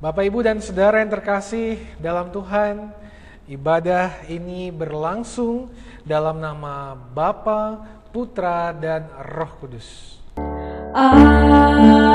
Bapak, Ibu, dan saudara yang terkasih dalam Tuhan, ibadah ini berlangsung dalam nama Bapa, Putra, dan Roh Kudus. Amin.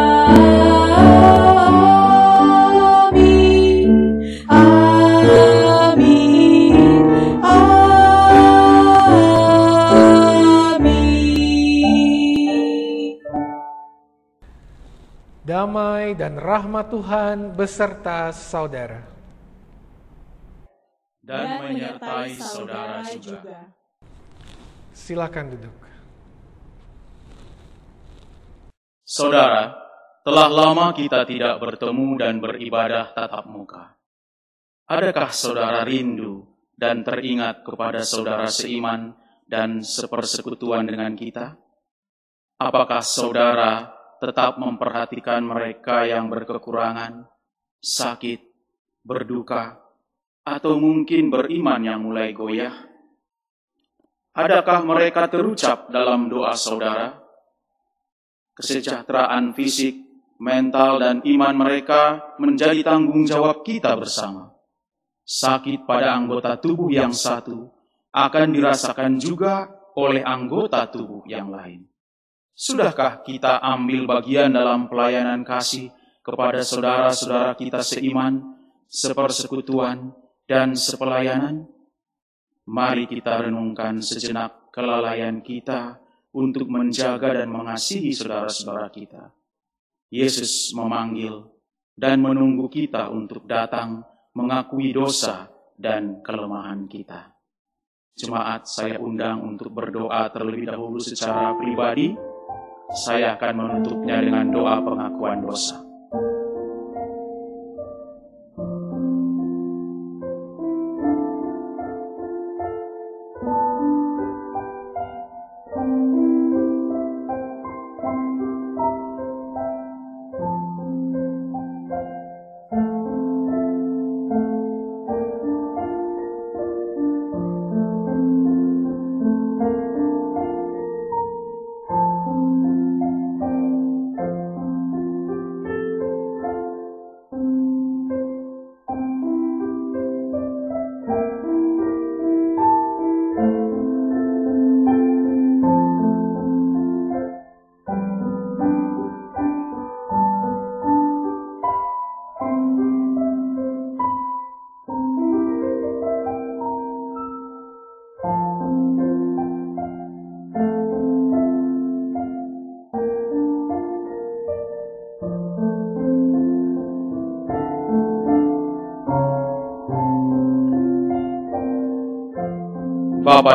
Damai dan rahmat Tuhan beserta saudara. dan menyertai saudara juga. Silakan duduk. Saudara, telah lama kita tidak bertemu dan beribadah tatap muka. Adakah saudara rindu dan teringat kepada saudara seiman dan sepersekutuan dengan kita? Apakah saudara tetap memperhatikan mereka yang berkekurangan, sakit, berduka, atau mungkin beriman yang mulai goyah? Adakah mereka terucap dalam doa saudara? Kesejahteraan fisik, mental, dan iman mereka menjadi tanggung jawab kita bersama. Sakit pada anggota tubuh yang satu akan dirasakan juga oleh anggota tubuh yang lain. Sudahkah kita ambil bagian dalam pelayanan kasih kepada saudara-saudara kita seiman, sepersekutuan, dan sepelayanan? Mari kita renungkan sejenak kelalaian kita untuk menjaga dan mengasihi saudara-saudara kita. Yesus memanggil dan menunggu kita untuk datang mengakui dosa dan kelemahan kita. Jemaat saya undang untuk berdoa terlebih dahulu secara pribadi. Saya akan menutupnya dengan doa pengakuan dosa.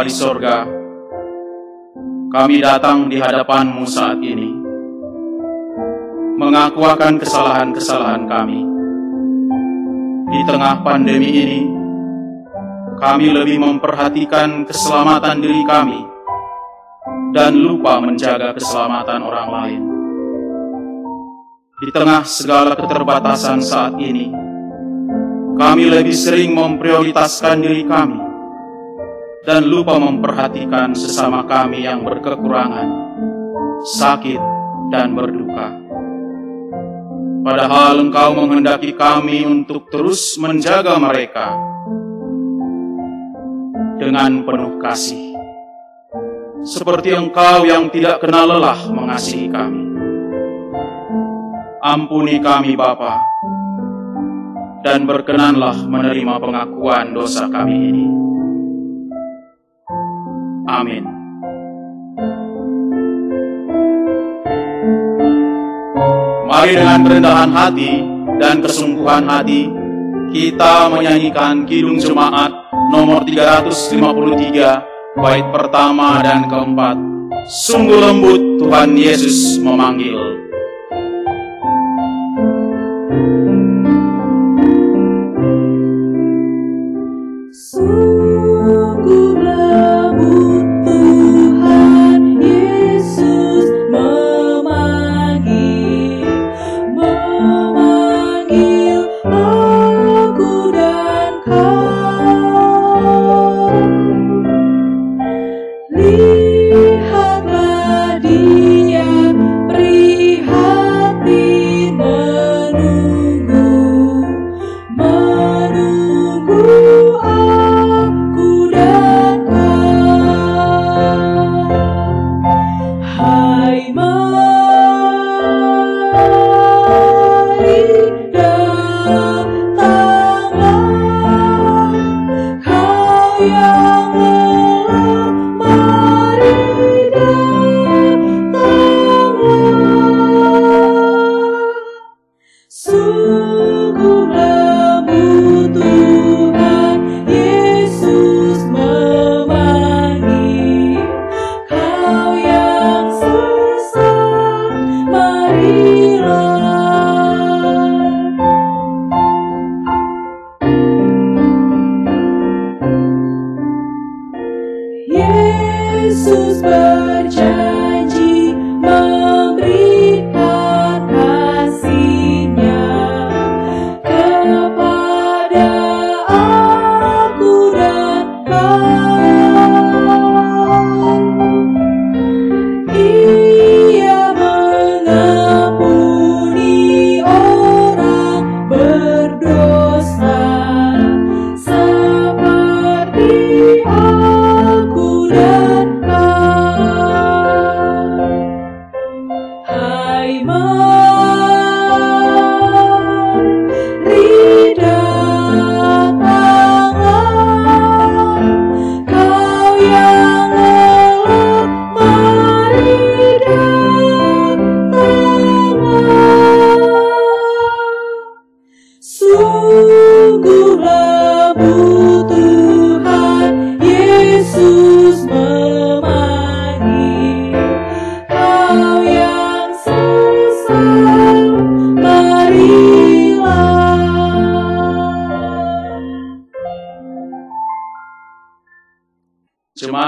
Di sorga, kami datang di hadapanmu saat ini, mengaku akan kesalahan-kesalahan kami. Di tengah pandemi ini, kami lebih memperhatikan keselamatan diri kami dan lupa menjaga keselamatan orang lain. Di tengah segala keterbatasan saat ini, kami lebih sering memprioritaskan diri kami dan lupa memperhatikan sesama kami yang berkekurangan, sakit, dan berduka. Padahal Engkau menghendaki kami untuk terus menjaga mereka dengan penuh kasih, seperti Engkau yang tidak kenal lelah mengasihi kami. Ampuni kami, Bapa, dan berkenanlah menerima pengakuan dosa kami ini. Amin. Mari dengan kerendahan hati dan kesungguhan hati, kita menyanyikan Kidung Jemaat nomor 353, bait pertama dan keempat. Sungguh lembut Tuhan Yesus memanggil.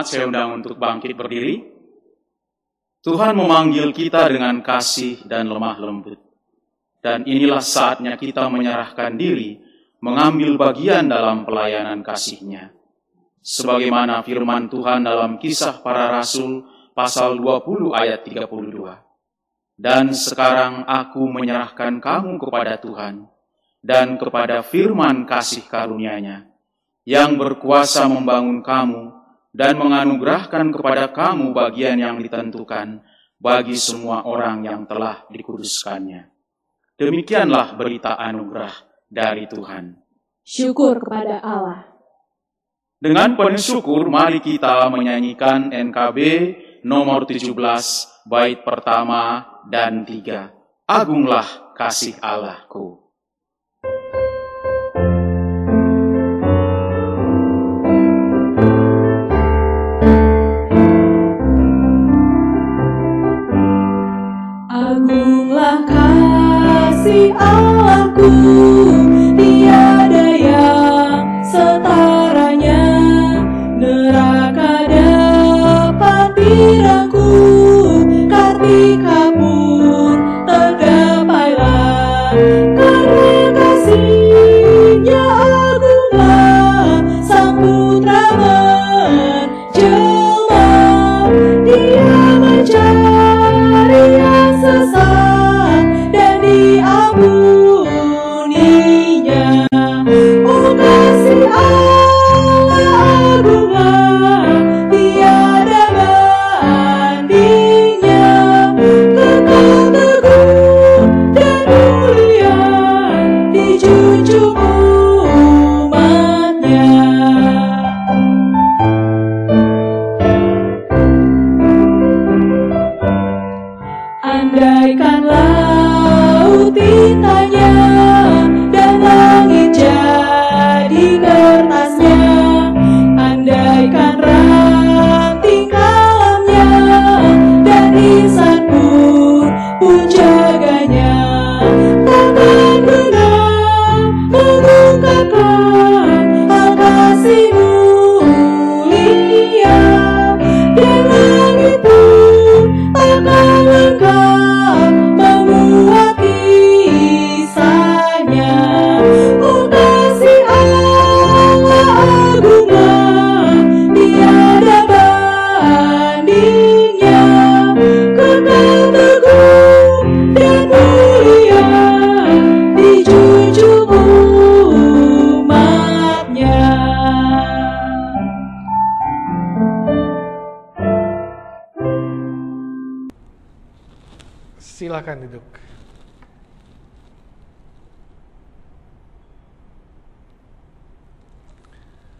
Jemaat saya undang untuk bangkit berdiri. Tuhan memanggil kita dengan kasih dan lemah lembut. Dan inilah saatnya kita menyerahkan diri, mengambil bagian dalam pelayanan kasih-Nya. Sebagaimana firman Tuhan dalam kisah para rasul pasal 20 ayat 32. Dan sekarang aku menyerahkan kamu kepada Tuhan dan kepada firman kasih karunia-Nya yang berkuasa membangun kamu dan menganugerahkan kepada kamu bagian yang ditentukan bagi semua orang yang telah dikuduskannya. Demikianlah berita anugerah dari Tuhan. Syukur kepada Allah. Dengan penuh syukur, mari kita menyanyikan NKB nomor 17, bait pertama dan tiga. Agunglah kasih Allahku.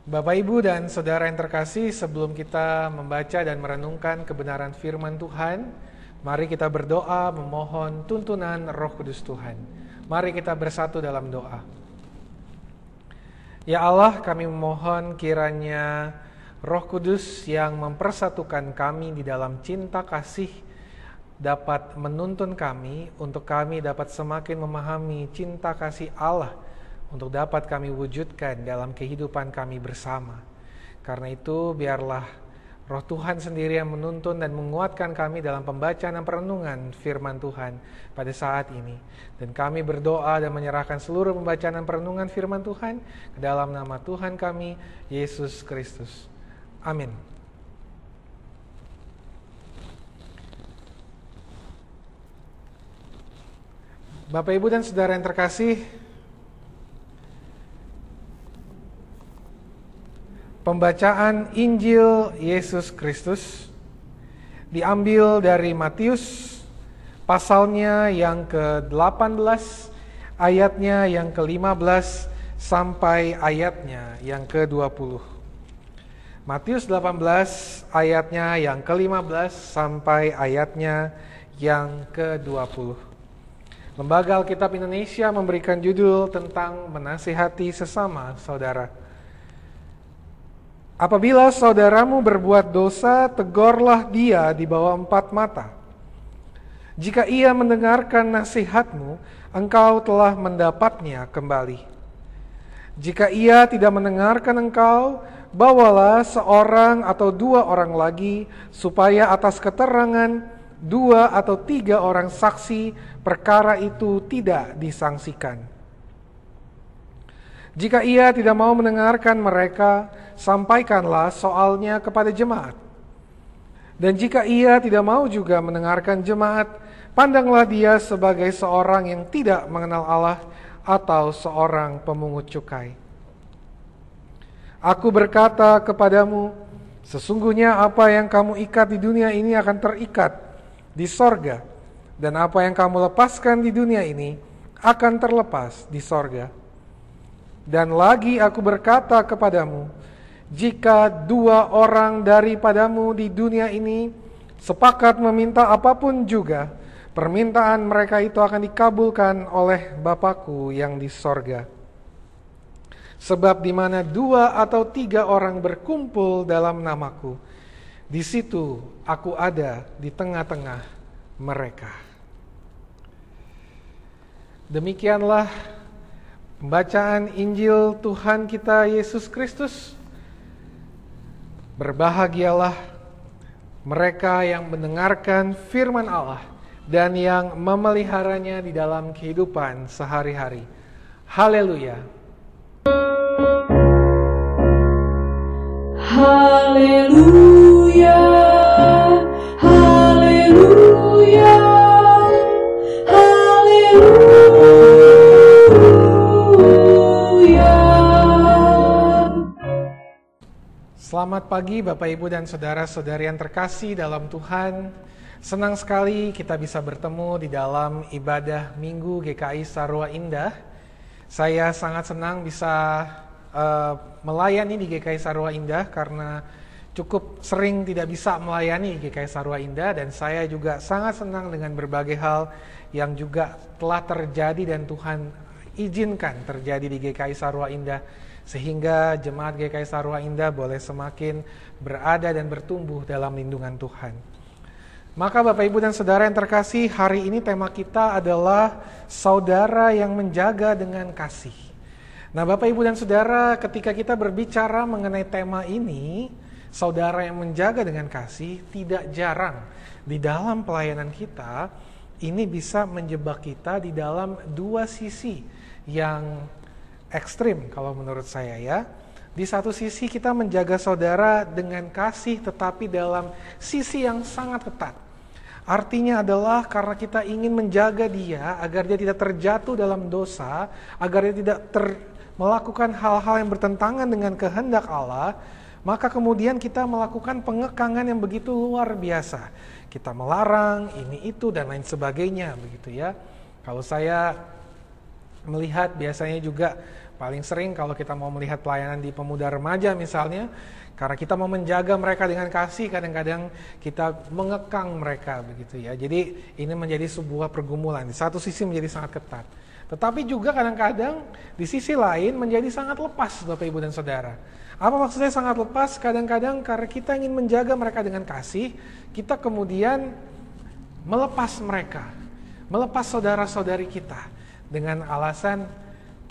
Bapak, Ibu, dan saudara yang terkasih, sebelum kita membaca dan merenungkan kebenaran firman Tuhan, mari kita berdoa memohon tuntunan Roh Kudus Tuhan. Mari kita bersatu dalam doa. Ya Allah, kami memohon kiranya Roh Kudus yang mempersatukan kami di dalam cinta kasih dapat menuntun kami untuk kami dapat semakin memahami cinta kasih Allah untuk dapat kami wujudkan dalam kehidupan kami bersama. Karena itu biarlah Roh Tuhan sendiri yang menuntun dan menguatkan kami dalam pembacaan dan perenungan firman Tuhan pada saat ini. Dan kami berdoa dan menyerahkan seluruh pembacaan dan perenungan firman Tuhan ke dalam nama Tuhan kami, Yesus Kristus. Amin. Bapak, Ibu, dan Saudara yang terkasih, Pembacaan Injil Yesus Kristus diambil dari Matius pasalnya yang ke-18 ayatnya yang ke-15 sampai ayatnya yang ke-20. Matius 18 ayatnya yang ke-15 sampai ayatnya yang ke-20. Lembaga Alkitab Indonesia memberikan judul tentang menasihati sesama saudara. Apabila saudaramu berbuat dosa, tegurlah dia di bawah empat mata. Jika ia mendengarkan nasihatmu, engkau telah mendapatnya kembali. Jika ia tidak mendengarkan engkau, bawalah seorang atau dua orang lagi, supaya atas keterangan dua atau tiga orang saksi perkara itu tidak disangsikan. Jika ia tidak mau mendengarkan mereka, sampaikanlah soalnya kepada jemaat. Dan jika ia tidak mau juga mendengarkan jemaat, pandanglah dia sebagai seorang yang tidak mengenal Allah atau seorang pemungut cukai. Aku berkata kepadamu, sesungguhnya apa yang kamu ikat di dunia ini akan terikat di sorga, dan apa yang kamu lepaskan di dunia ini akan terlepas di sorga. Dan lagi aku berkata kepadamu, jika dua orang daripadamu di dunia ini sepakat meminta apa pun juga, permintaan mereka itu akan dikabulkan oleh Bapakku yang di sorga. Sebab di mana dua atau tiga orang berkumpul dalam namaku, di situ aku ada di tengah-tengah mereka. Demikianlah Pembacaan Injil Tuhan kita Yesus Kristus. Berbahagialah mereka yang mendengarkan firman Allah dan yang memeliharanya di dalam kehidupan sehari-hari. Haleluya. Haleluya. Haleluya. Selamat pagi Bapak Ibu dan saudara-saudari yang terkasih dalam Tuhan. Senang sekali kita bisa bertemu di dalam ibadah Minggu GKI Sarwa Indah. Saya sangat senang bisa eh, melayani di GKI Sarwa Indah karena cukup sering tidak bisa melayani GKI Sarwa Indah dan saya juga sangat senang dengan berbagai hal yang juga telah terjadi dan Tuhan izinkan terjadi di GKI Sarwa Indah sehingga jemaat GKI Sarwa Indah boleh semakin berada dan bertumbuh dalam lindungan Tuhan. Maka Bapak Ibu dan Saudara yang terkasih, hari ini tema kita adalah saudara yang menjaga dengan kasih. Nah Bapak Ibu dan Saudara, ketika kita berbicara mengenai tema ini, saudara yang menjaga dengan kasih, tidak jarang di dalam pelayanan kita, ini bisa menjebak kita di dalam dua sisi yang ekstrim kalau menurut saya ya. Di satu sisi kita menjaga saudara dengan kasih tetapi dalam sisi yang sangat ketat. Artinya adalah karena kita ingin menjaga dia agar dia tidak terjatuh dalam dosa, agar dia tidak ter, melakukan hal-hal yang bertentangan dengan kehendak Allah, maka kemudian kita melakukan pengekangan yang begitu luar biasa. Kita melarang ini itu dan lain sebagainya begitu ya. Kalau saya melihat biasanya juga Paling sering kalau kita mau melihat pelayanan di pemuda remaja misalnya, karena kita mau menjaga mereka dengan kasih, kadang-kadang kita mengekang mereka begitu ya. Jadi ini menjadi sebuah pergumulan. Di satu sisi menjadi sangat ketat. Tetapi juga kadang-kadang di sisi lain menjadi sangat lepas Bapak Ibu dan Saudara. Apa maksudnya sangat lepas? Kadang-kadang karena kita ingin menjaga mereka dengan kasih, kita kemudian melepas mereka, melepas saudara-saudari kita dengan alasan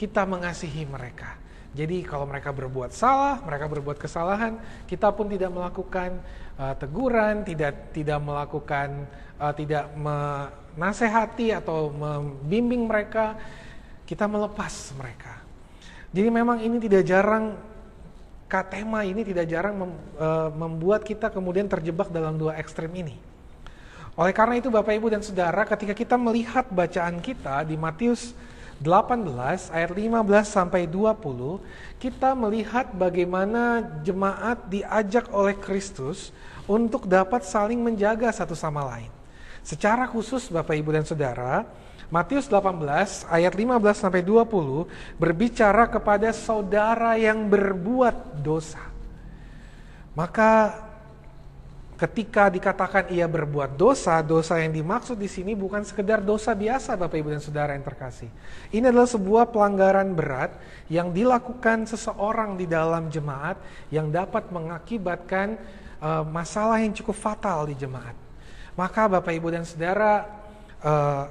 kita mengasihi mereka. Jadi kalau mereka berbuat salah, mereka berbuat kesalahan, kita pun tidak melakukan uh, teguran, tidak tidak melakukan uh, tidak menasehati atau membimbing mereka, kita melepas mereka. Jadi memang ini tidak jarang tema ini tidak jarang mem, uh, membuat kita kemudian terjebak dalam dua ekstrem ini. Oleh karena itu Bapak Ibu dan Saudara ketika kita melihat bacaan kita di Matius 18 ayat 15 sampai 20 kita melihat bagaimana jemaat diajak oleh Kristus untuk dapat saling menjaga satu sama lain. Secara khusus Bapak Ibu dan Saudara, Matius 18 ayat 15 sampai 20 berbicara kepada saudara yang berbuat dosa. Maka ketika dikatakan ia berbuat dosa, dosa yang dimaksud di sini bukan sekedar dosa biasa Bapak Ibu dan Saudara yang terkasih. Ini adalah sebuah pelanggaran berat yang dilakukan seseorang di dalam jemaat yang dapat mengakibatkan uh, masalah yang cukup fatal di jemaat. Maka Bapak Ibu dan Saudara, uh,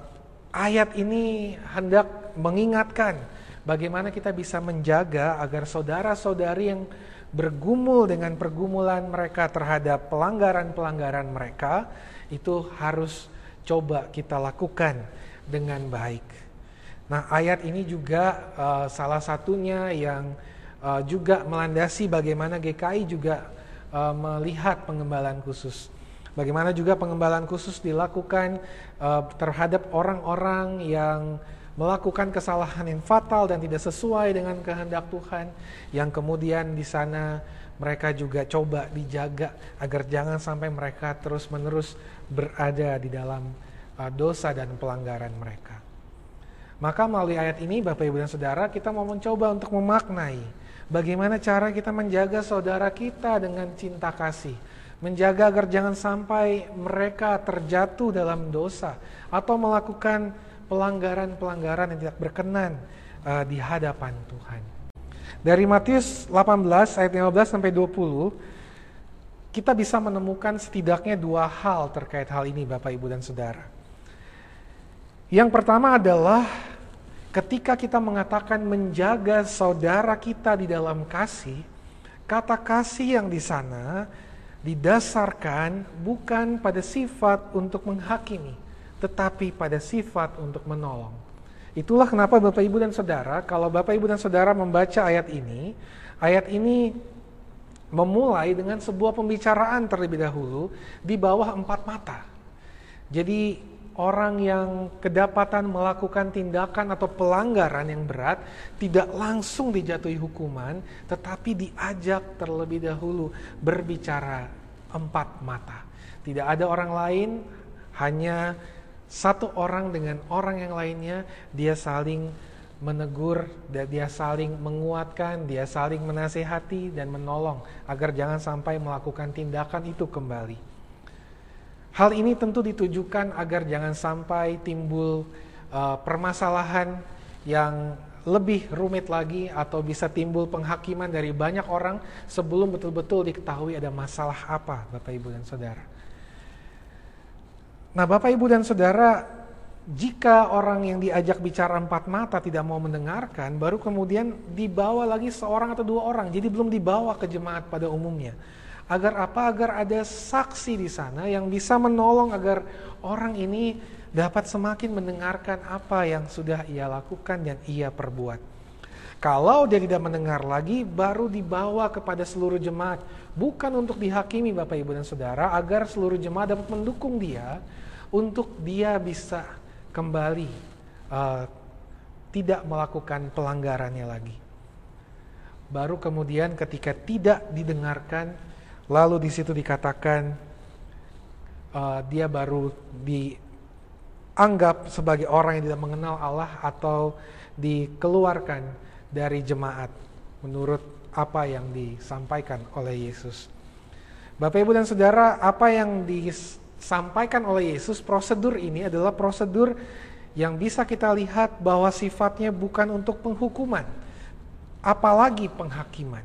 ayat ini hendak mengingatkan bagaimana kita bisa menjaga agar saudara-saudari yang bergumul dengan pergumulan mereka terhadap pelanggaran-pelanggaran mereka itu harus coba kita lakukan dengan baik. Nah, ayat ini juga uh, salah satunya yang uh, juga melandasi bagaimana GKI juga uh, melihat pengembalaan khusus. Bagaimana juga pengembalaan khusus dilakukan uh, terhadap orang-orang yang melakukan kesalahan yang fatal dan tidak sesuai dengan kehendak Tuhan, yang kemudian di sana mereka juga coba dijaga agar jangan sampai mereka terus-menerus berada di dalam uh, dosa dan pelanggaran mereka. Maka melalui ayat ini Bapak Ibu dan Saudara kita mau mencoba untuk memaknai bagaimana cara kita menjaga saudara kita dengan cinta kasih. Menjaga agar jangan sampai mereka terjatuh dalam dosa atau melakukan pelanggaran-pelanggaran yang tidak berkenan uh, di hadapan Tuhan. Dari Matius 18 ayat 15 sampai 20 kita bisa menemukan setidaknya dua hal terkait hal ini Bapak Ibu dan Saudara. Yang pertama adalah ketika kita mengatakan menjaga saudara kita di dalam kasih, kata kasih yang di sana didasarkan bukan pada sifat untuk menghakimi, tetapi pada sifat untuk menolong. Itulah kenapa Bapak Ibu dan Saudara, kalau Bapak Ibu dan Saudara membaca ayat ini, ayat ini memulai dengan sebuah pembicaraan terlebih dahulu di bawah empat mata. Jadi orang yang kedapatan melakukan tindakan atau pelanggaran yang berat tidak langsung dijatuhi hukuman, tetapi diajak terlebih dahulu berbicara empat mata. Tidak ada orang lain, hanya satu orang dengan orang yang lainnya dia saling menegur, dia saling menguatkan, dia saling menasehati dan menolong agar jangan sampai melakukan tindakan itu kembali. Hal ini tentu ditujukan agar jangan sampai timbul uh, permasalahan yang lebih rumit lagi atau bisa timbul penghakiman dari banyak orang sebelum betul-betul diketahui ada masalah apa Bapak Ibu dan Saudara. Nah, Bapak, Ibu, dan saudara, jika orang yang diajak bicara empat mata tidak mau mendengarkan, baru kemudian dibawa lagi seorang atau dua orang, jadi belum dibawa ke jemaat pada umumnya. Agar apa? Agar ada saksi di sana yang bisa menolong agar orang ini dapat semakin mendengarkan apa yang sudah ia lakukan dan ia perbuat. Kalau dia tidak mendengar lagi, baru dibawa kepada seluruh jemaat. Bukan untuk dihakimi Bapak Ibu dan Saudara, agar seluruh jemaat dapat mendukung dia, untuk dia bisa kembali uh, tidak melakukan pelanggarannya lagi. Baru kemudian ketika tidak didengarkan, lalu di situ dikatakan uh, dia baru dianggap sebagai orang yang tidak mengenal Allah atau dikeluarkan dari jemaat menurut apa yang disampaikan oleh Yesus. Bapak, Ibu, dan Saudara, apa yang disampaikan oleh Yesus, prosedur ini adalah prosedur yang bisa kita lihat bahwa sifatnya bukan untuk penghukuman, apalagi penghakiman.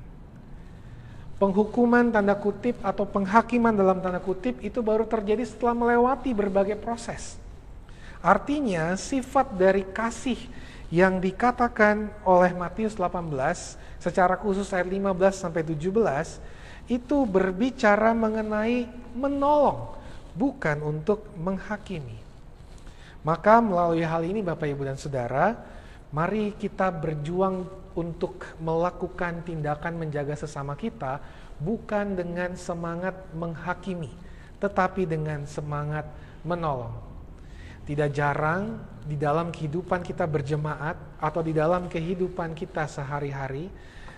Penghukuman tanda kutip atau penghakiman dalam tanda kutip itu baru terjadi setelah melewati berbagai proses. Artinya sifat dari kasih yang dikatakan oleh Matius 18 secara khusus ayat 15 sampai 17 itu berbicara mengenai menolong bukan untuk menghakimi. Maka melalui hal ini Bapak Ibu dan Saudara, mari kita berjuang untuk melakukan tindakan menjaga sesama kita bukan dengan semangat menghakimi, tetapi dengan semangat menolong. Tidak jarang di dalam kehidupan kita berjemaat atau di dalam kehidupan kita sehari-hari,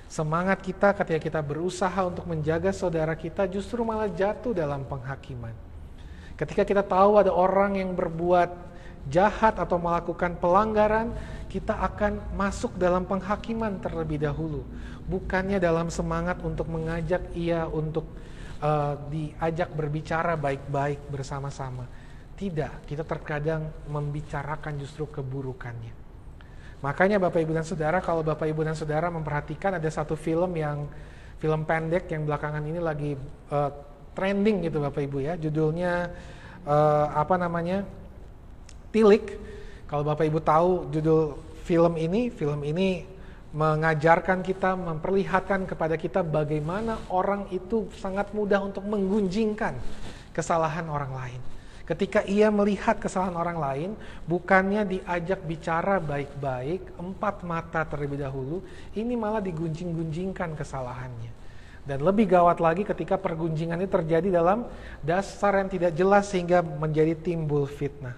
semangat kita ketika kita berusaha untuk menjaga saudara kita justru malah jatuh dalam penghakiman. Ketika kita tahu ada orang yang berbuat jahat atau melakukan pelanggaran, kita akan masuk dalam penghakiman terlebih dahulu, bukannya dalam semangat untuk mengajak ia untuk uh, diajak berbicara baik-baik bersama-sama. Tidak, kita terkadang membicarakan justru keburukannya. Makanya Bapak Ibu dan Saudara, kalau Bapak Ibu dan Saudara memperhatikan ada satu film yang film pendek yang belakangan ini lagi uh, trending gitu Bapak Ibu ya, judulnya uh, apa namanya? Tilik kalau Bapak Ibu tahu judul film ini, film ini mengajarkan kita, memperlihatkan kepada kita bagaimana orang itu sangat mudah untuk menggunjingkan kesalahan orang lain. Ketika ia melihat kesalahan orang lain, bukannya diajak bicara baik-baik, empat mata terlebih dahulu, ini malah digunjing-gunjingkan kesalahannya. Dan lebih gawat lagi ketika pergunjingan ini terjadi dalam dasar yang tidak jelas sehingga menjadi timbul fitnah.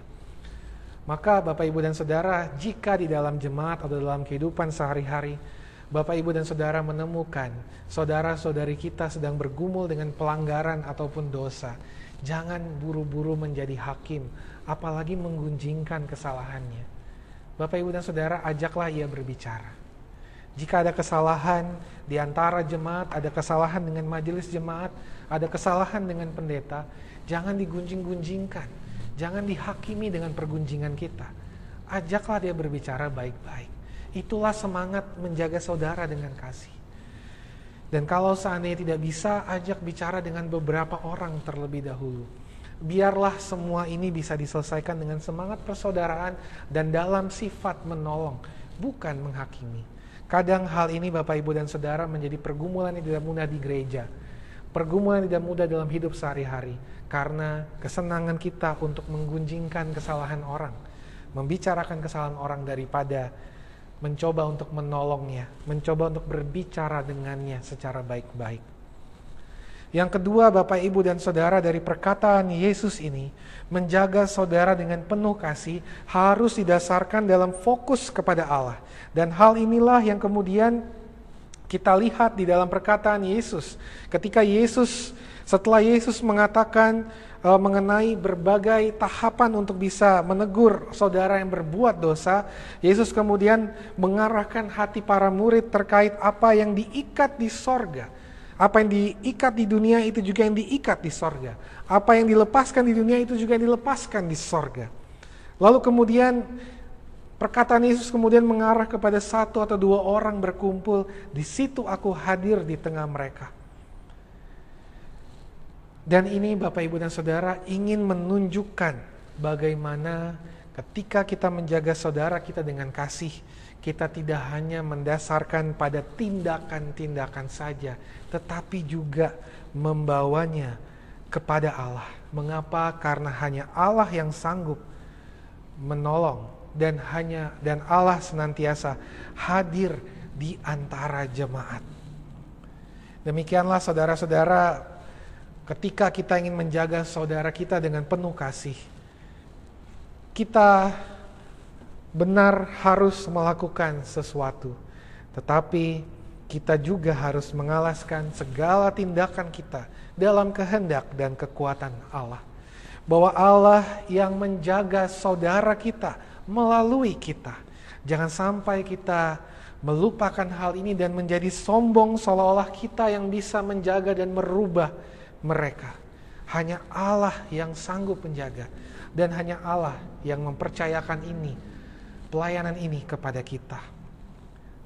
Maka Bapak Ibu dan Saudara, jika di dalam jemaat atau dalam kehidupan sehari-hari, Bapak Ibu dan Saudara menemukan saudara-saudari kita sedang bergumul dengan pelanggaran ataupun dosa, jangan buru-buru menjadi hakim, apalagi menggunjingkan kesalahannya. Bapak Ibu dan Saudara, ajaklah ia berbicara. Jika ada kesalahan di antara jemaat, ada kesalahan dengan majelis jemaat, ada kesalahan dengan pendeta, jangan digunjing-gunjingkan Jangan dihakimi dengan pergunjingan kita. Ajaklah dia berbicara baik-baik. Itulah semangat menjaga saudara dengan kasih. Dan kalau seandainya tidak bisa, ajak bicara dengan beberapa orang terlebih dahulu. Biarlah semua ini bisa diselesaikan dengan semangat persaudaraan dan dalam sifat menolong, bukan menghakimi. Kadang hal ini Bapak Ibu dan Saudara menjadi pergumulan yang tidak mudah di gereja. Pergumulan yang tidak mudah dalam hidup sehari-hari karena kesenangan kita untuk menggunjingkan kesalahan orang, membicarakan kesalahan orang daripada mencoba untuk menolongnya, mencoba untuk berbicara dengannya secara baik-baik. Yang kedua, Bapak, Ibu, dan Saudara, dari perkataan Yesus ini, menjaga saudara dengan penuh kasih harus didasarkan dalam fokus kepada Allah. Dan hal inilah yang kemudian kita lihat di dalam perkataan Yesus. Ketika Yesus setelah Yesus mengatakan uh, mengenai berbagai tahapan untuk bisa menegur saudara yang berbuat dosa, Yesus kemudian mengarahkan hati para murid terkait apa yang diikat di sorga. Apa yang diikat di dunia itu juga yang diikat di sorga. Apa yang dilepaskan di dunia itu juga yang dilepaskan di sorga. Lalu kemudian perkataan Yesus kemudian mengarah kepada satu atau dua orang berkumpul. Di situ aku hadir di tengah mereka. Dan ini Bapak Ibu dan Saudara ingin menunjukkan bagaimana ketika kita menjaga saudara kita dengan kasih, kita tidak hanya mendasarkan pada tindakan-tindakan saja, tetapi juga membawanya kepada Allah. Mengapa? Karena hanya Allah yang sanggup menolong dan hanya dan Allah senantiasa hadir di antara jemaat. Demikianlah saudara-saudara ketika kita ingin menjaga saudara kita dengan penuh kasih, kita benar harus melakukan sesuatu, tetapi kita juga harus mengalaskan segala tindakan kita dalam kehendak dan kekuatan Allah. Bahwa Allah yang menjaga saudara kita melalui kita. Jangan sampai kita melupakan hal ini dan menjadi sombong seolah-olah kita yang bisa menjaga dan merubah mereka. Hanya Allah yang sanggup menjaga dan hanya Allah yang mempercayakan ini, pelayanan ini kepada kita.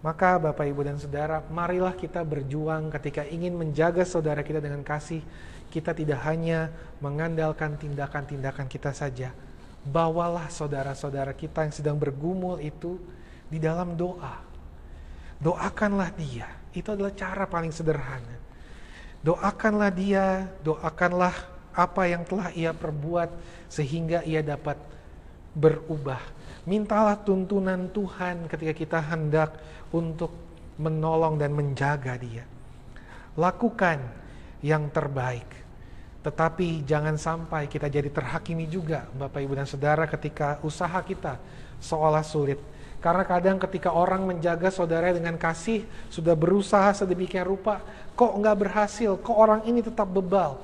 Maka Bapak Ibu dan Saudara, marilah kita berjuang ketika ingin menjaga saudara kita dengan kasih. Kita tidak hanya mengandalkan tindakan-tindakan kita saja. Bawalah saudara-saudara kita yang sedang bergumul itu di dalam doa. Doakanlah dia. Itu adalah cara paling sederhana. Doakanlah dia, doakanlah apa yang telah ia perbuat sehingga ia dapat berubah. Mintalah tuntunan Tuhan ketika kita hendak untuk menolong dan menjaga dia. Lakukan yang terbaik. Tetapi jangan sampai kita jadi terhakimi juga Bapak Ibu dan Saudara ketika usaha kita seolah sulit. Karena kadang ketika orang menjaga saudara dengan kasih, sudah berusaha sedemikian rupa, kok nggak berhasil, kok orang ini tetap bebal.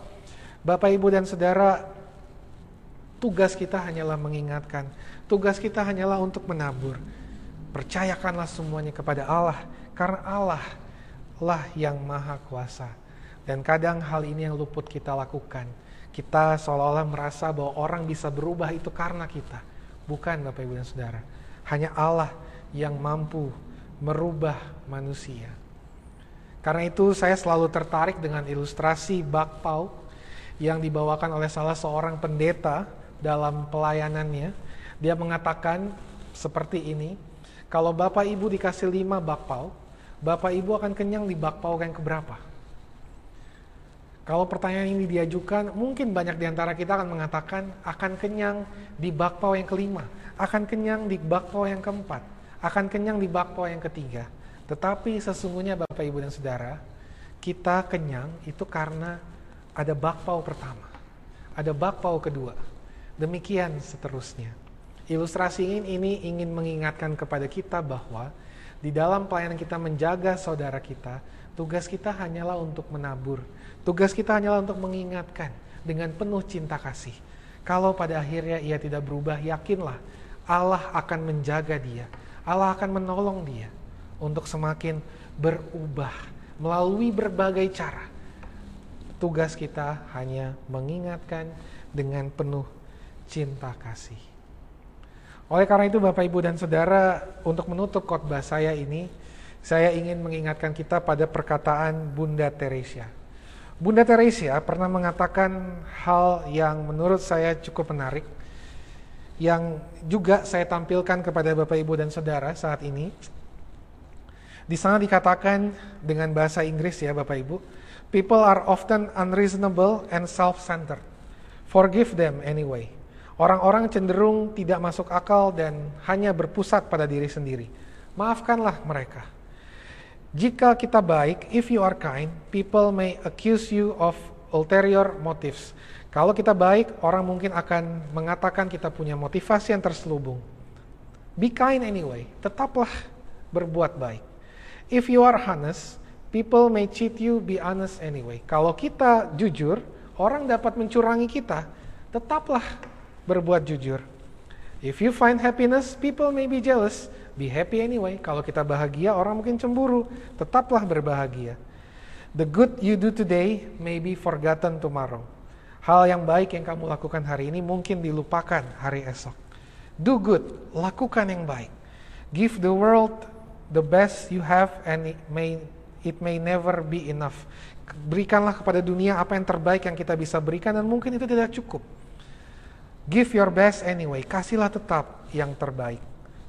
Bapak Ibu dan Saudara, tugas kita hanyalah mengingatkan, tugas kita hanyalah untuk menabur. Percayakanlah semuanya kepada Allah, karena Allah lah yang maha kuasa. Dan kadang hal ini yang luput kita lakukan. Kita seolah-olah merasa bahwa orang bisa berubah itu karena kita. Bukan Bapak Ibu dan Saudara. Hanya Allah yang mampu merubah manusia. Karena itu saya selalu tertarik dengan ilustrasi bakpao yang dibawakan oleh salah seorang pendeta dalam pelayanannya. Dia mengatakan seperti ini, kalau Bapak Ibu dikasih lima bakpao, Bapak Ibu akan kenyang di bakpao yang keberapa? Kalau pertanyaan ini diajukan, mungkin banyak di antara kita akan mengatakan akan kenyang di bakpao yang kelima akan kenyang di bakpao yang keempat, akan kenyang di bakpao yang ketiga. Tetapi sesungguhnya Bapak Ibu dan Saudara, kita kenyang itu karena ada bakpao pertama, ada bakpao kedua. Demikian seterusnya. Ilustrasi ini, ingin mengingatkan kepada kita bahwa di dalam pelayanan kita menjaga saudara kita, tugas kita hanyalah untuk menabur. Tugas kita hanyalah untuk mengingatkan dengan penuh cinta kasih. Kalau pada akhirnya ia tidak berubah, yakinlah Allah akan menjaga dia. Allah akan menolong dia untuk semakin berubah melalui berbagai cara. Tugas kita hanya mengingatkan dengan penuh cinta kasih. Oleh karena itu Bapak Ibu dan Saudara, untuk menutup khotbah saya ini, saya ingin mengingatkan kita pada perkataan Bunda Teresia. Bunda Teresia pernah mengatakan hal yang menurut saya cukup menarik yang juga saya tampilkan kepada Bapak Ibu dan Saudara saat ini. Di sana dikatakan dengan bahasa Inggris ya Bapak Ibu, people are often unreasonable and self-centered. Forgive them anyway. Orang-orang cenderung tidak masuk akal dan hanya berpusat pada diri sendiri. Maafkanlah mereka. Jika kita baik, if you are kind, people may accuse you of ulterior motives. Kalau kita baik, orang mungkin akan mengatakan kita punya motivasi yang terselubung. Be kind anyway, tetaplah berbuat baik. If you are honest, people may cheat you, be honest anyway. Kalau kita jujur, orang dapat mencurangi kita, tetaplah berbuat jujur. If you find happiness, people may be jealous, be happy anyway. Kalau kita bahagia, orang mungkin cemburu, tetaplah berbahagia. The good you do today may be forgotten tomorrow. Hal yang baik yang kamu lakukan hari ini mungkin dilupakan hari esok. Do good, lakukan yang baik. Give the world the best you have and it may it may never be enough. Berikanlah kepada dunia apa yang terbaik yang kita bisa berikan dan mungkin itu tidak cukup. Give your best anyway, kasihlah tetap yang terbaik.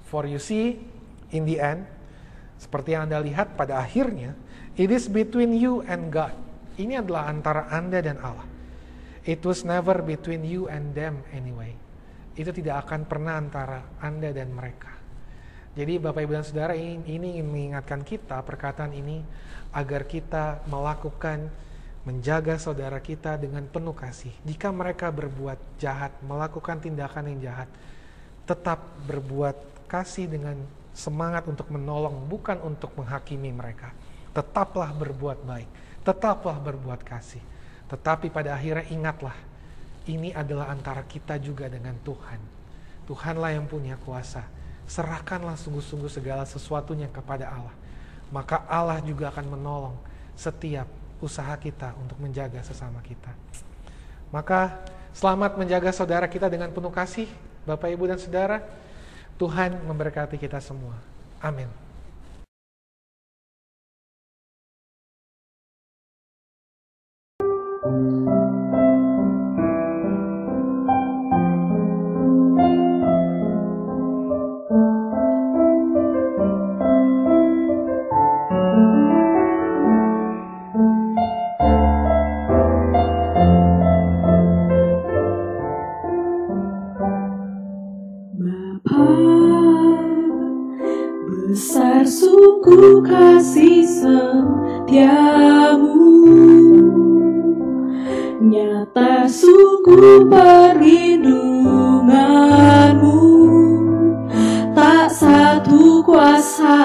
For you see, in the end, seperti yang Anda lihat pada akhirnya, it is between you and God. Ini adalah antara Anda dan Allah. It was never between you and them anyway. Itu tidak akan pernah antara Anda dan mereka. Jadi Bapak Ibu dan Saudara ini, ini ingin mengingatkan kita perkataan ini agar kita melakukan menjaga saudara kita dengan penuh kasih. Jika mereka berbuat jahat, melakukan tindakan yang jahat, tetap berbuat kasih dengan semangat untuk menolong, bukan untuk menghakimi mereka. Tetaplah berbuat baik, tetaplah berbuat kasih. Tetapi pada akhirnya ingatlah, ini adalah antara kita juga dengan Tuhan. Tuhanlah yang punya kuasa. Serahkanlah sungguh-sungguh segala sesuatunya kepada Allah. Maka Allah juga akan menolong setiap usaha kita untuk menjaga sesama kita. Maka selamat menjaga saudara kita dengan penuh kasih, Bapak, Ibu, dan Saudara. Tuhan memberkati kita semua. Amin. Besar suku kasih setiamu. Nyata suku perlindunganmu. Tak satu kuasa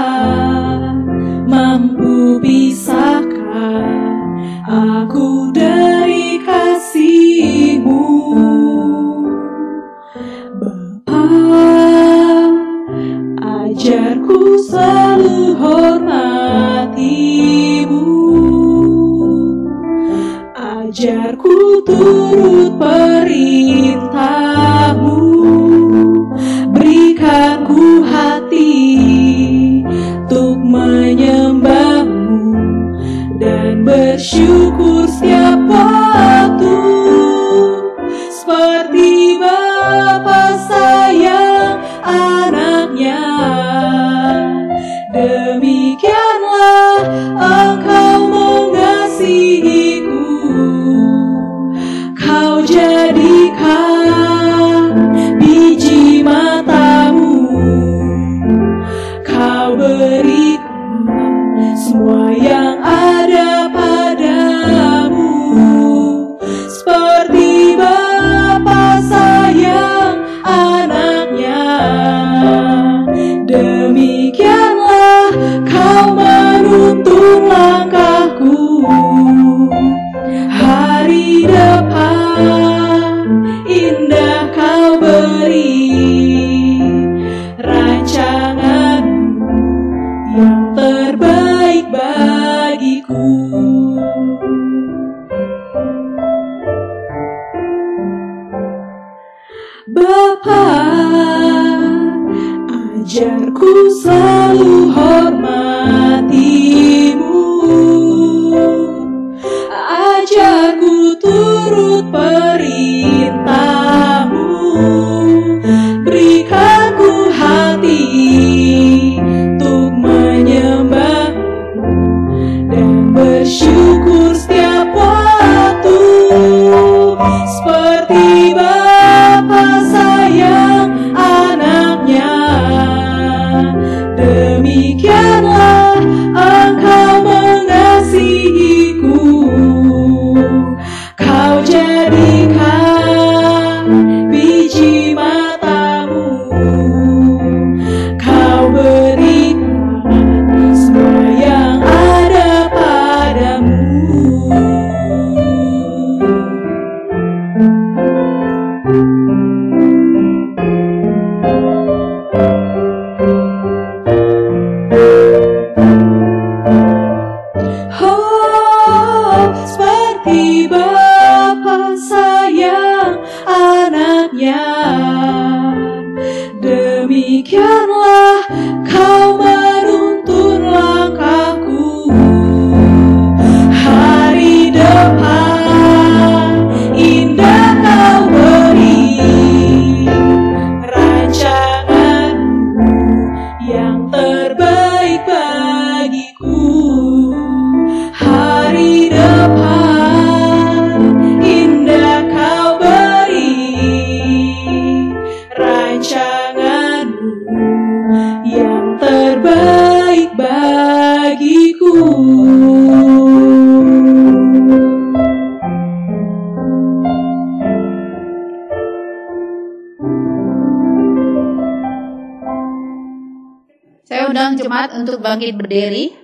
bangkit berdiri,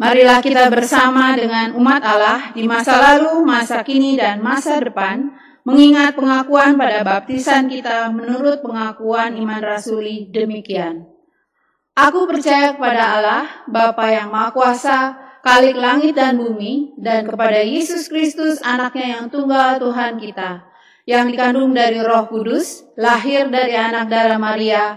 marilah kita bersama dengan umat Allah di masa lalu, masa kini, dan masa depan, mengingat pengakuan pada baptisan kita menurut pengakuan iman rasuli demikian. Aku percaya kepada Allah, Bapa yang Maha Kuasa, Kalik langit dan bumi, dan kepada Yesus Kristus, anaknya yang tunggal Tuhan kita, yang dikandung dari roh kudus, lahir dari anak darah Maria,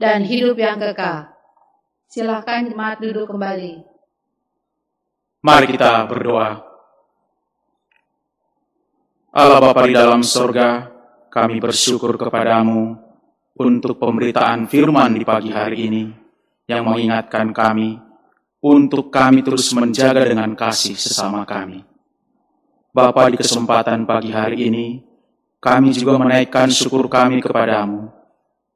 dan hidup yang kekal. Silahkan jemaat duduk kembali. Mari kita berdoa. Allah Bapa di dalam sorga, kami bersyukur kepadamu untuk pemberitaan firman di pagi hari ini yang mengingatkan kami untuk kami terus menjaga dengan kasih sesama kami. Bapa di kesempatan pagi hari ini, kami juga menaikkan syukur kami kepadamu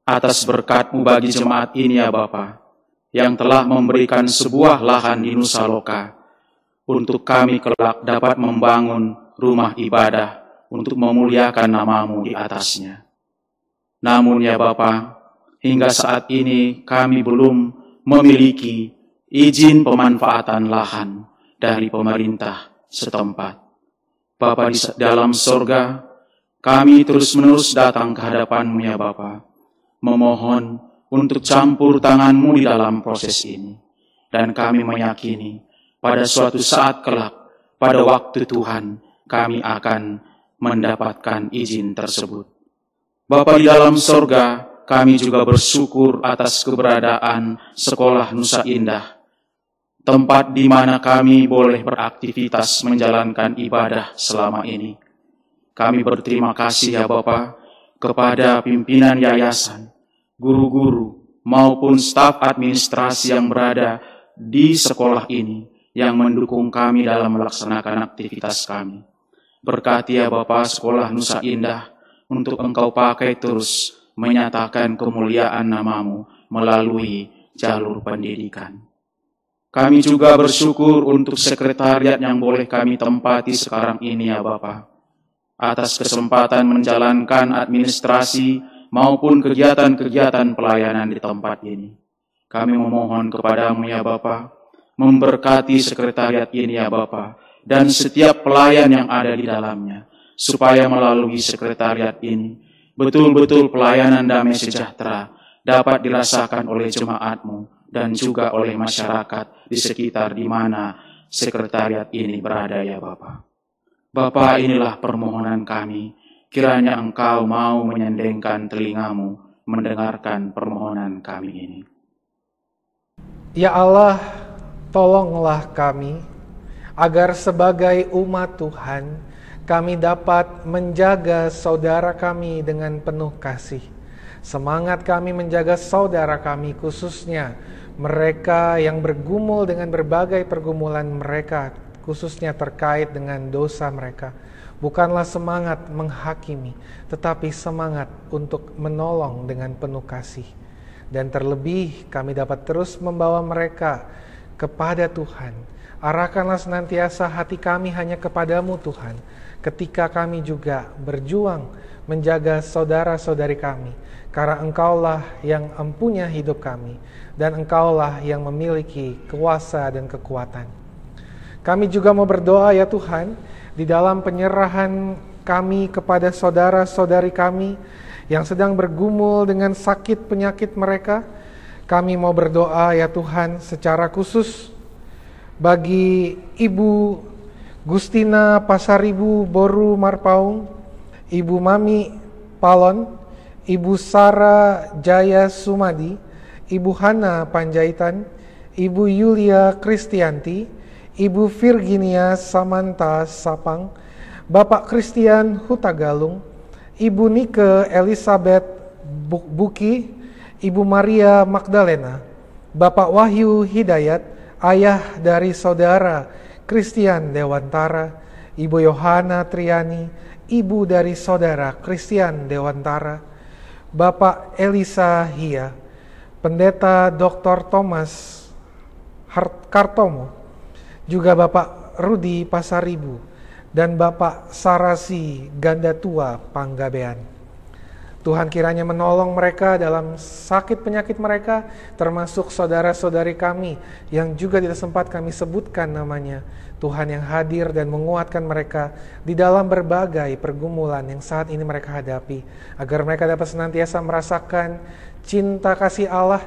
atas berkatmu bagi jemaat ini ya Bapa, yang telah memberikan sebuah lahan di Nusa Loka untuk kami kelak dapat membangun rumah ibadah untuk memuliakan namamu di atasnya. Namun ya Bapa, hingga saat ini kami belum memiliki izin pemanfaatan lahan dari pemerintah setempat. Bapa di dalam sorga, kami terus-menerus datang ke hadapanmu ya Bapa, memohon untuk campur tanganmu di dalam proses ini. Dan kami meyakini pada suatu saat kelak, pada waktu Tuhan, kami akan mendapatkan izin tersebut. Bapa di dalam sorga, kami juga bersyukur atas keberadaan Sekolah Nusa Indah, tempat di mana kami boleh beraktivitas menjalankan ibadah selama ini. Kami berterima kasih ya Bapa kepada pimpinan yayasan, guru-guru, maupun staf administrasi yang berada di sekolah ini yang mendukung kami dalam melaksanakan aktivitas kami. Berkati ya Bapa sekolah Nusa Indah untuk engkau pakai terus menyatakan kemuliaan namamu melalui jalur pendidikan. Kami juga bersyukur untuk sekretariat yang boleh kami tempati sekarang ini ya Bapa. Atas kesempatan menjalankan administrasi maupun kegiatan-kegiatan pelayanan di tempat ini. Kami memohon kepadamu ya Bapa, memberkati sekretariat ini ya Bapa, dan setiap pelayan yang ada di dalamnya, supaya melalui sekretariat ini, betul-betul pelayanan damai sejahtera dapat dirasakan oleh jemaatmu dan juga oleh masyarakat di sekitar di mana sekretariat ini berada ya Bapak. Bapak inilah permohonan kami, kiranya engkau mau menyendengkan telingamu mendengarkan permohonan kami ini. Ya Allah, tolonglah kami agar sebagai umat Tuhan kami dapat menjaga saudara kami dengan penuh kasih. Semangat kami menjaga saudara kami khususnya mereka yang bergumul dengan berbagai pergumulan mereka khususnya terkait dengan dosa mereka. Bukanlah semangat menghakimi, tetapi semangat untuk menolong dengan penuh kasih. Dan terlebih kami dapat terus membawa mereka kepada Tuhan Arahkanlah senantiasa hati kami hanya kepadamu Tuhan, ketika kami juga berjuang menjaga saudara-saudari kami, karena Engkaulah yang empunya hidup kami, dan Engkaulah yang memiliki kuasa dan kekuatan. Kami juga mau berdoa ya Tuhan, di dalam penyerahan kami kepada saudara-saudari kami yang sedang bergumul dengan sakit penyakit mereka, kami mau berdoa ya Tuhan secara khusus bagi Ibu Gustina Pasaribu Boru Marpaung, Ibu Mami Palon, Ibu Sara Jaya Sumadi, Ibu Hana Panjaitan, Ibu Yulia Kristianti, Ibu Virginia Samanta Sapang, Bapak Christian Hutagalung, Ibu Nike Elizabeth Buki, Ibu Maria Magdalena, Bapak Wahyu Hidayat, ayah dari saudara Christian Dewantara, Ibu Yohana Triani, ibu dari saudara Christian Dewantara, Bapak Elisa Hia, Pendeta Dr. Thomas Hart- Kartomo, juga Bapak Rudi Pasaribu, dan Bapak Sarasi Ganda Tua Panggabean. Tuhan kiranya menolong mereka dalam sakit penyakit mereka, termasuk saudara-saudari kami yang juga tidak sempat kami sebutkan namanya. Tuhan yang hadir dan menguatkan mereka di dalam berbagai pergumulan yang saat ini mereka hadapi, agar mereka dapat senantiasa merasakan cinta kasih Allah,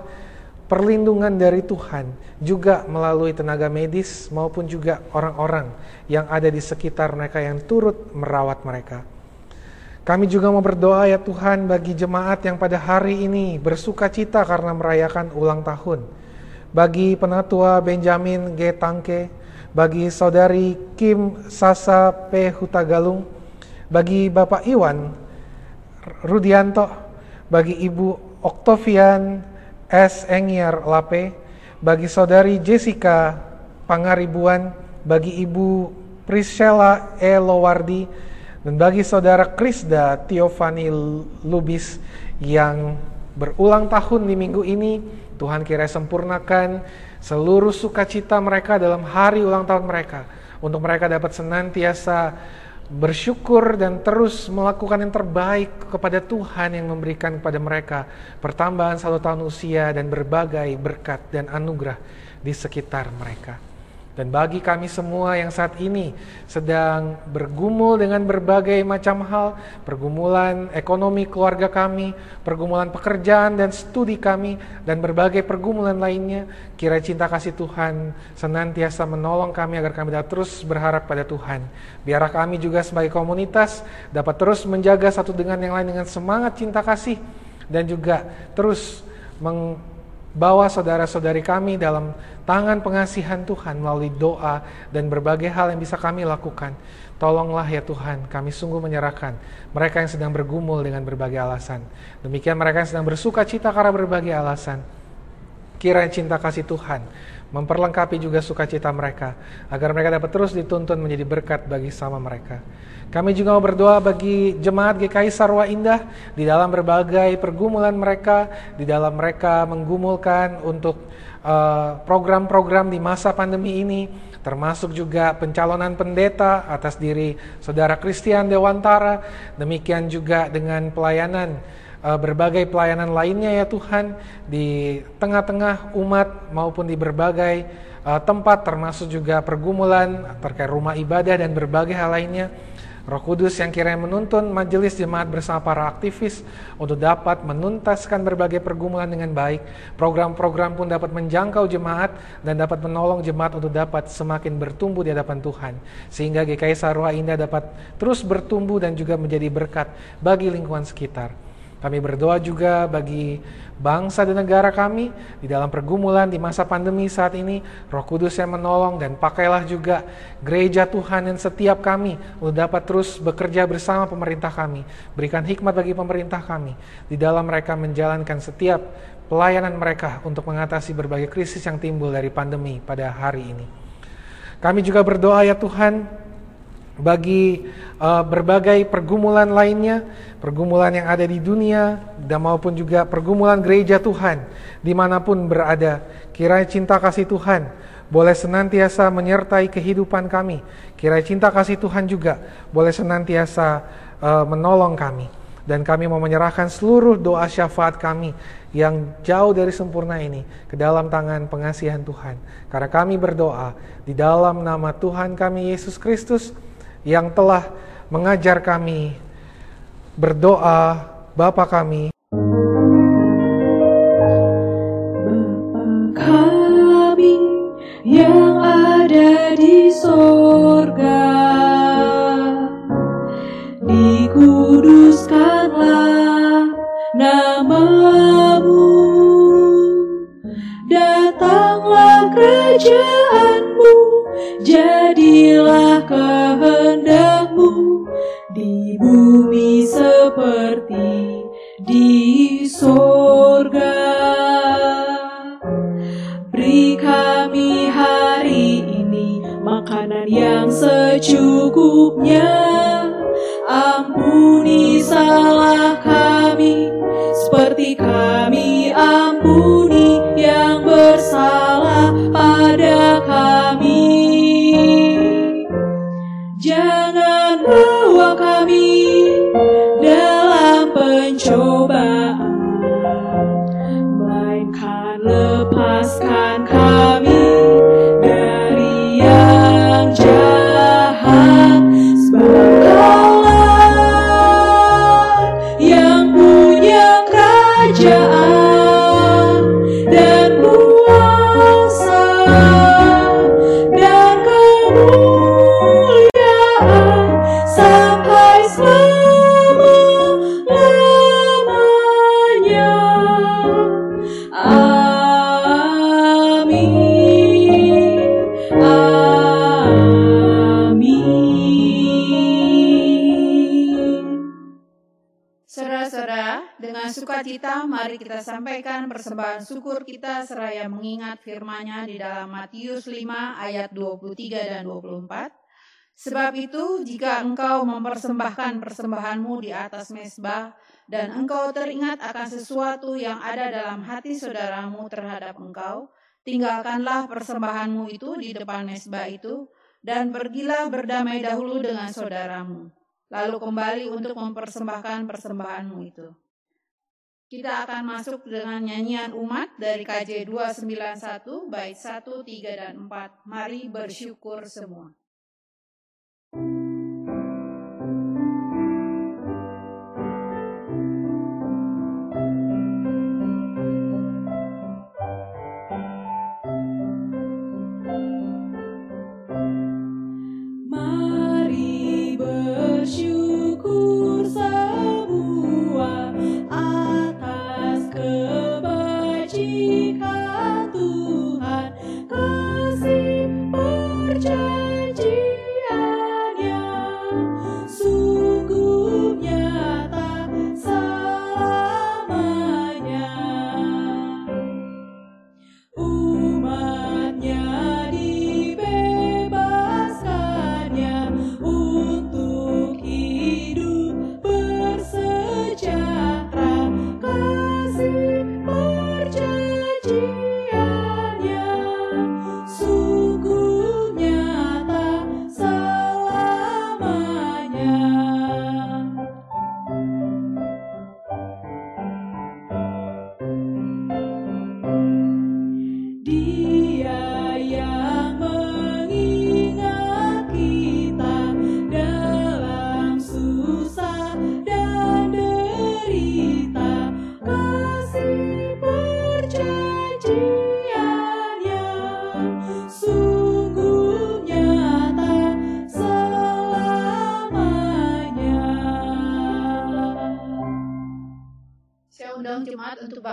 perlindungan dari Tuhan, juga melalui tenaga medis maupun juga orang-orang yang ada di sekitar mereka yang turut merawat mereka. Kami juga mau berdoa ya Tuhan bagi jemaat yang pada hari ini bersuka cita karena merayakan ulang tahun. Bagi penatua Benjamin G. Tangke, bagi saudari Kim Sasa P. Hutagalung, bagi Bapak Iwan Rudianto, bagi Ibu Oktovian S. Engiar Lape, bagi saudari Jessica Pangaribuan, bagi Ibu Priscilla E. Lowardi, dan bagi saudara Krisda Tiofani Lubis yang berulang tahun di minggu ini, Tuhan kira sempurnakan seluruh sukacita mereka dalam hari ulang tahun mereka. Untuk mereka dapat senantiasa bersyukur dan terus melakukan yang terbaik kepada Tuhan yang memberikan kepada mereka pertambahan satu tahun usia dan berbagai berkat dan anugerah di sekitar mereka. Dan bagi kami semua yang saat ini sedang bergumul dengan berbagai macam hal, pergumulan ekonomi keluarga kami, pergumulan pekerjaan dan studi kami, dan berbagai pergumulan lainnya, kira cinta kasih Tuhan senantiasa menolong kami agar kami dapat terus berharap pada Tuhan. Biarlah kami juga sebagai komunitas dapat terus menjaga satu dengan yang lain dengan semangat cinta kasih, dan juga terus meng bawa saudara-saudari kami dalam tangan pengasihan Tuhan melalui doa dan berbagai hal yang bisa kami lakukan. Tolonglah ya Tuhan, kami sungguh menyerahkan mereka yang sedang bergumul dengan berbagai alasan. Demikian mereka yang sedang bersuka cita karena berbagai alasan. Kiranya cinta kasih Tuhan memperlengkapi juga sukacita mereka, agar mereka dapat terus dituntun menjadi berkat bagi sama mereka. Kami juga mau berdoa bagi jemaat GKI Sarwa Indah di dalam berbagai pergumulan mereka, di dalam mereka menggumulkan untuk eh, program-program di masa pandemi ini, termasuk juga pencalonan pendeta atas diri Saudara Christian Dewantara, demikian juga dengan pelayanan uh, berbagai pelayanan lainnya ya Tuhan di tengah-tengah umat maupun di berbagai uh, tempat termasuk juga pergumulan terkait rumah ibadah dan berbagai hal lainnya. Roh Kudus yang kiranya menuntun majelis jemaat bersama para aktivis untuk dapat menuntaskan berbagai pergumulan dengan baik. Program-program pun dapat menjangkau jemaat dan dapat menolong jemaat untuk dapat semakin bertumbuh di hadapan Tuhan. Sehingga GKI Sarwa Indah dapat terus bertumbuh dan juga menjadi berkat bagi lingkungan sekitar. Kami berdoa juga bagi bangsa dan negara kami di dalam pergumulan di masa pandemi saat ini. Roh Kudus yang menolong dan pakailah juga gereja Tuhan yang setiap kami untuk dapat terus bekerja bersama pemerintah kami. Berikan hikmat bagi pemerintah kami di dalam mereka menjalankan setiap pelayanan mereka untuk mengatasi berbagai krisis yang timbul dari pandemi pada hari ini. Kami juga berdoa ya Tuhan bagi uh, berbagai pergumulan lainnya, pergumulan yang ada di dunia, dan maupun juga pergumulan gereja Tuhan, di mana pun berada. Kiranya cinta kasih Tuhan boleh senantiasa menyertai kehidupan kami. Kiranya cinta kasih Tuhan juga boleh senantiasa uh, menolong kami. Dan kami mau menyerahkan seluruh doa syafaat kami yang jauh dari sempurna ini ke dalam tangan pengasihan Tuhan. Karena kami berdoa di dalam nama Tuhan kami Yesus Kristus, yang telah mengajar kami berdoa Bapa kami. Bapa kami yang ada di sorga, dikuduskanlah namamu, datanglah kerajaanmu, jadilah kehendakmu di bumi seperti di sorga. Beri kami hari ini makanan yang secukupnya. kami mari kita sampaikan persembahan syukur kita seraya mengingat firman-Nya di dalam Matius 5 ayat 23 dan 24. Sebab itu, jika engkau mempersembahkan persembahanmu di atas mesbah dan engkau teringat akan sesuatu yang ada dalam hati saudaramu terhadap engkau, tinggalkanlah persembahanmu itu di depan mesbah itu dan pergilah berdamai dahulu dengan saudaramu lalu kembali untuk mempersembahkan persembahanmu itu. Kita akan masuk dengan nyanyian umat dari KJ 291 bait 1, 3, dan 4. Mari bersyukur semua. Mari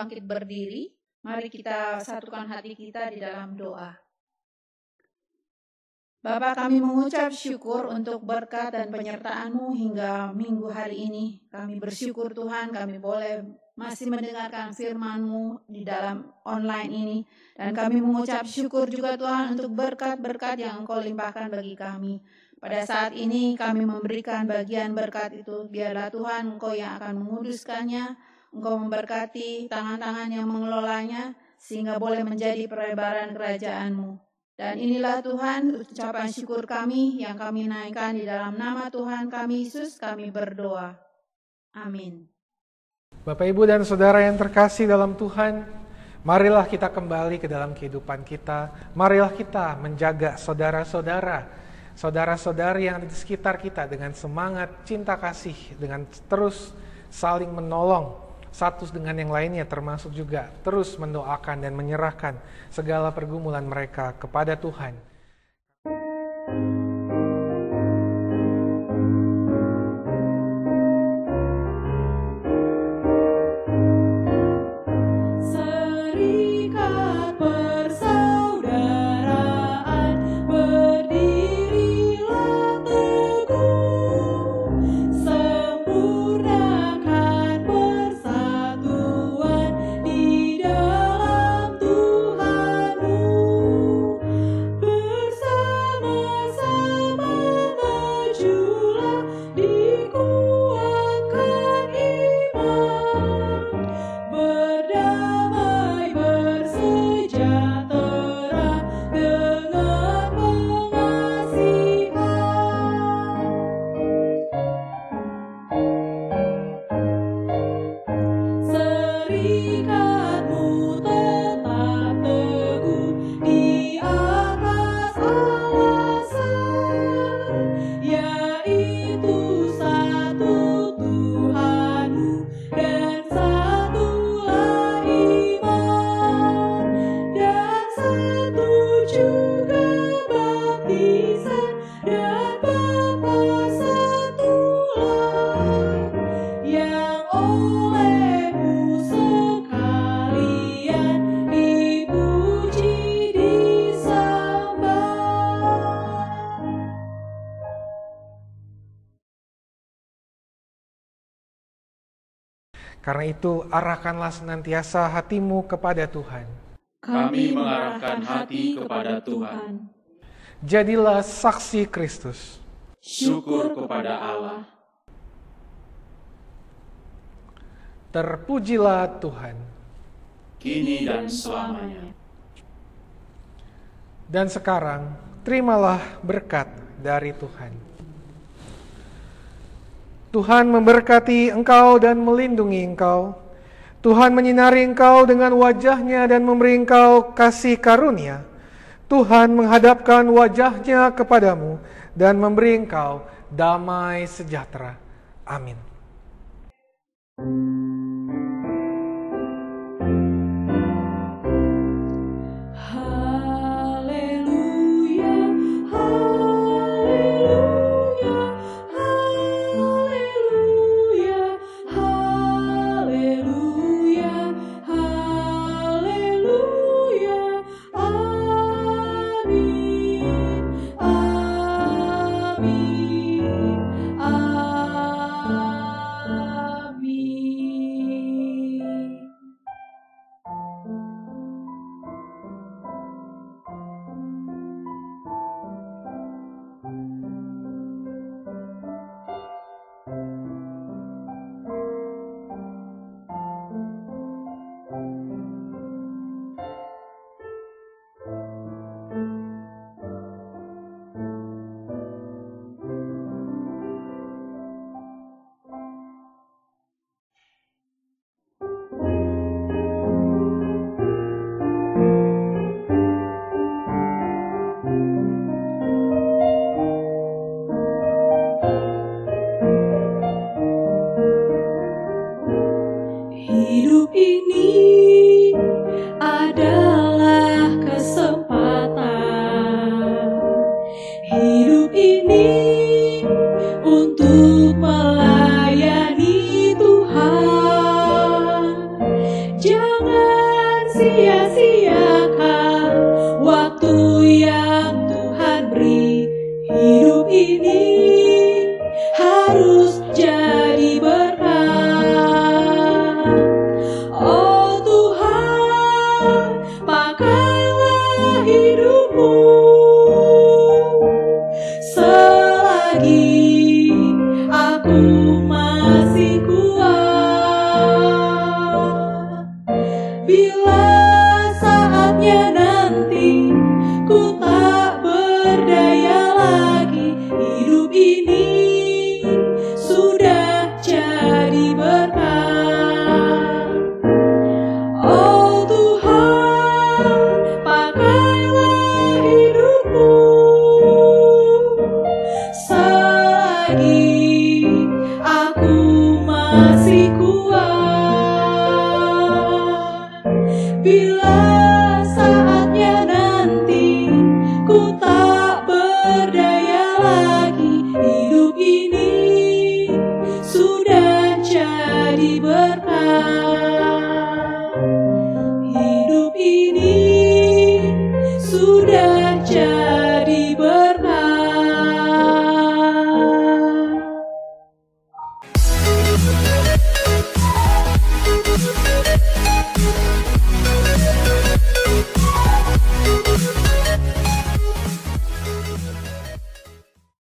bangkit berdiri. Mari kita satukan hati kita di dalam doa. Bapak kami mengucap syukur untuk berkat dan penyertaan-Mu hingga minggu hari ini. Kami bersyukur Tuhan kami boleh masih mendengarkan firman-Mu di dalam online ini. Dan kami mengucap syukur juga Tuhan untuk berkat-berkat yang Engkau limpahkan bagi kami. Pada saat ini kami memberikan bagian berkat itu. Biarlah Tuhan Engkau yang akan menguduskannya, Engkau memberkati tangan-tangan yang mengelolanya, sehingga boleh menjadi perebaran kerajaan-Mu. Dan inilah Tuhan ucapan syukur kami yang kami naikkan di dalam nama Tuhan kami Yesus kami berdoa. Amin. Bapak, Ibu, dan Saudara yang terkasih dalam Tuhan, marilah kita kembali ke dalam kehidupan kita. Marilah kita menjaga saudara-saudara, saudara-saudari yang ada di sekitar kita dengan semangat cinta kasih, dengan terus saling menolong satu dengan yang lainnya termasuk juga terus mendoakan dan menyerahkan segala pergumulan mereka kepada Tuhan. Arahkanlah senantiasa hatimu kepada Tuhan. Kami mengarahkan hati kepada Tuhan. Jadilah saksi Kristus. Syukur kepada Allah. Terpujilah Tuhan. Kini dan selamanya. Dan sekarang, terimalah berkat dari Tuhan. Tuhan memberkati engkau dan melindungi engkau. Tuhan menyinari engkau dengan wajahnya dan memberi engkau kasih karunia. Tuhan menghadapkan wajahnya kepadamu dan memberi engkau damai sejahtera. Amin.